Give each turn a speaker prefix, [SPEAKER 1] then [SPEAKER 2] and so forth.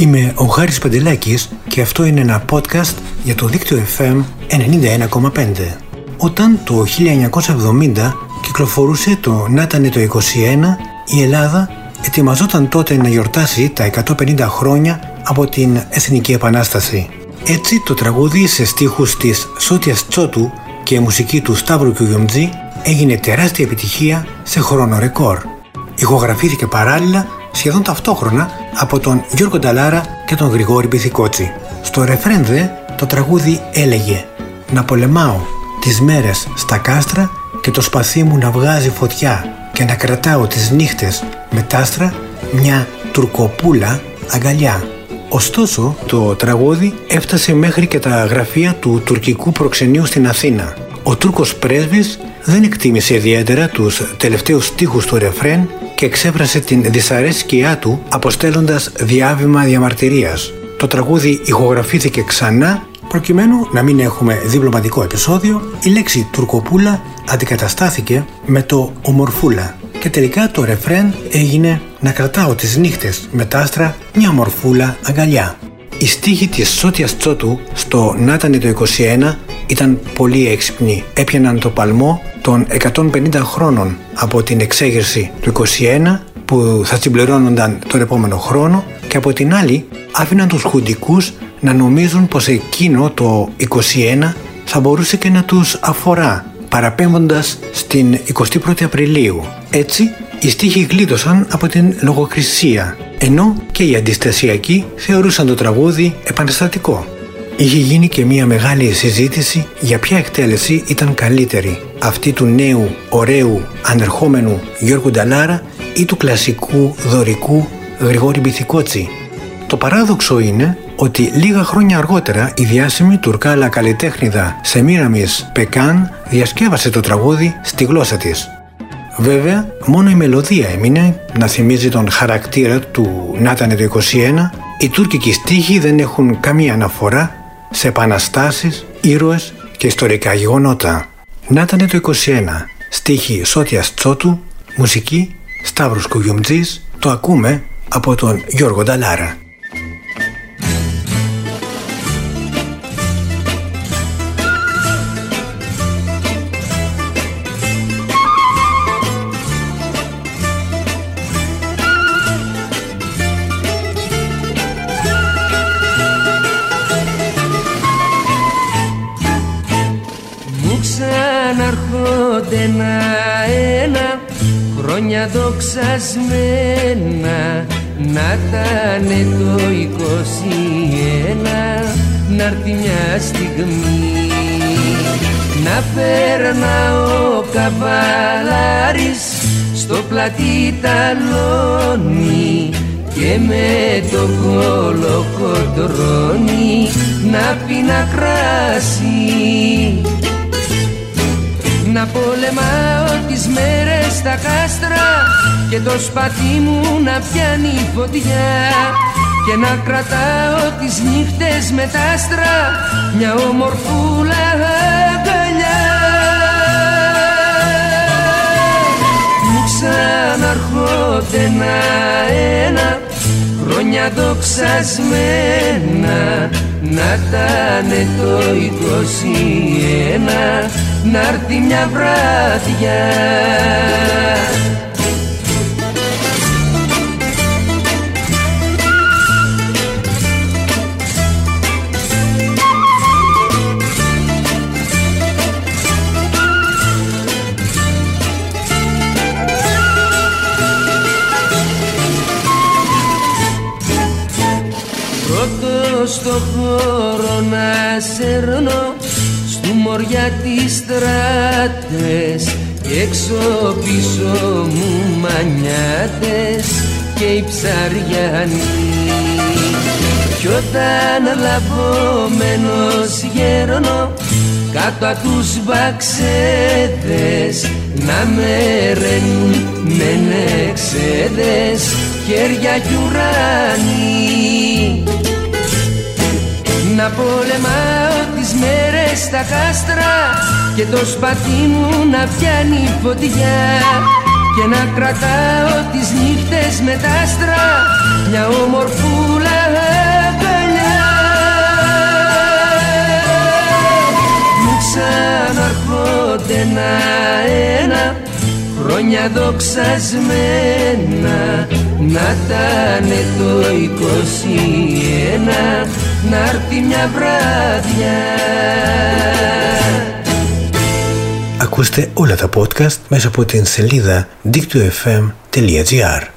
[SPEAKER 1] Είμαι ο Χάρης Παντελάκης και αυτό είναι ένα podcast για το δίκτυο FM 91,5. Όταν το 1970 κυκλοφορούσε το «Να το 21», η Ελλάδα ετοιμαζόταν τότε να γιορτάσει τα 150 χρόνια από την Εθνική Επανάσταση. Έτσι το τραγούδι σε στίχους της Σότιας Τσότου και μουσική του Σταύρου Κιουγιομτζή έγινε τεράστια επιτυχία σε χρόνο ρεκόρ. Ηχογραφήθηκε παράλληλα σχεδόν ταυτόχρονα από τον Γιώργο Νταλάρα και τον Γρηγόρη Πυθικότσι. Στο ρεφρέν δε το τραγούδι έλεγε «Να πολεμάω τις μέρες στα κάστρα και το σπαθί μου να βγάζει φωτιά και να κρατάω τις νύχτες με τάστρα μια τουρκοπούλα αγκαλιά». Ωστόσο, το τραγούδι έφτασε μέχρι και τα γραφεία του τουρκικού προξενείου στην Αθήνα. Ο Τούρκος πρέσβης δεν εκτίμησε ιδιαίτερα τους τελευταίους στίχους του ρεφρέν και εξέφρασε την δυσαρέσκειά του αποστέλλοντας διάβημα διαμαρτυρίας. Το τραγούδι ηχογραφήθηκε ξανά προκειμένου να μην έχουμε διπλωματικό επεισόδιο, η λέξη τουρκοπούλα αντικαταστάθηκε με το ομορφούλα και τελικά το ρεφρέν έγινε να κρατάω τις νύχτες με τα άστρα μια μορφούλα αγκαλιά. Οι στίχοι της Σότιας Τσότου στο Νάτανε το 21 ήταν πολύ έξυπνοι. Έπιαναν το παλμό των 150 χρόνων από την εξέγερση του 21 που θα συμπληρώνονταν τον επόμενο χρόνο και από την άλλη άφηναν τους χουντικούς να νομίζουν πως εκείνο το 21 θα μπορούσε και να τους αφορά παραπέμποντας στην 21η Απριλίου. Έτσι, οι στίχοι γλίτωσαν από την λογοκρισία, ενώ και οι αντιστασιακοί θεωρούσαν το τραγούδι επαναστατικό. Είχε γίνει και μια μεγάλη συζήτηση για ποια εκτέλεση ήταν καλύτερη, αυτή του νέου, ωραίου, ανερχόμενου Γιώργου Νταλάρα ή του κλασικού, δωρικού Γρηγόρη Μπιθικότσι. Το παράδοξο είναι ότι λίγα χρόνια αργότερα η διάσημη τουρκάλα καλλιτέχνηδα Σεμίραμις Πεκάν διασκεύασε το τραγούδι στη γλώσσα της. Βέβαια, μόνο η μελωδία έμεινε να θυμίζει τον χαρακτήρα του Νάτανε το 21. Οι τουρκικοί στίχοι δεν έχουν καμία αναφορά σε επαναστάσεις, ήρωες και ιστορικά γεγονότα. Νάτανε το 21. Στίχη Σότιας Τσότου, μουσική Σταύρος Κουγιουμτζής, το ακούμε από τον Γιώργο Νταλάρα.
[SPEAKER 2] Ξαναρχόνται ένα-ένα χρόνια δοξασμένα. Να τανε το 21 να έρθει μια στιγμή. Να περνά ο καβαλάρης στο πλατή ταλόνι και με το κολοκοντρόνι να πει να κράσει να πολεμάω τις μέρες στα κάστρα και το σπαθί μου να πιάνει φωτιά. Και να κρατάω τις νύχτες με τα άστρα μια ομορφούλα αγκαλιά. Μου ξαναρχόνται ένα-ένα χρόνια δοξασμένα να τάνε το 21 να έρθει μια βράδια Πρώτος στο χώρο να σέρνω μοριά τις στράτες και έξω πίσω μου μανιάτες και οι ψαριανοί κι όταν λαβωμένος γέρνω κάτω από τους βαξέδες να με ρένουν με νεξέδες χέρια κι ουράνι. Να πολεμάω τις μέρες στα κάστρα και το σπαθί μου να πιάνει φωτιά. Και να κρατάω τις νύχτες με τα άστρα μια ομορφούλα αγκαλιά. Μου ξαναρχόνται να ένα χρόνια δοξασμένα να ήταν το 21 να έρθει μια βράδια
[SPEAKER 1] Ακούστε όλα τα podcast μέσα από την σελίδα dictofm.gr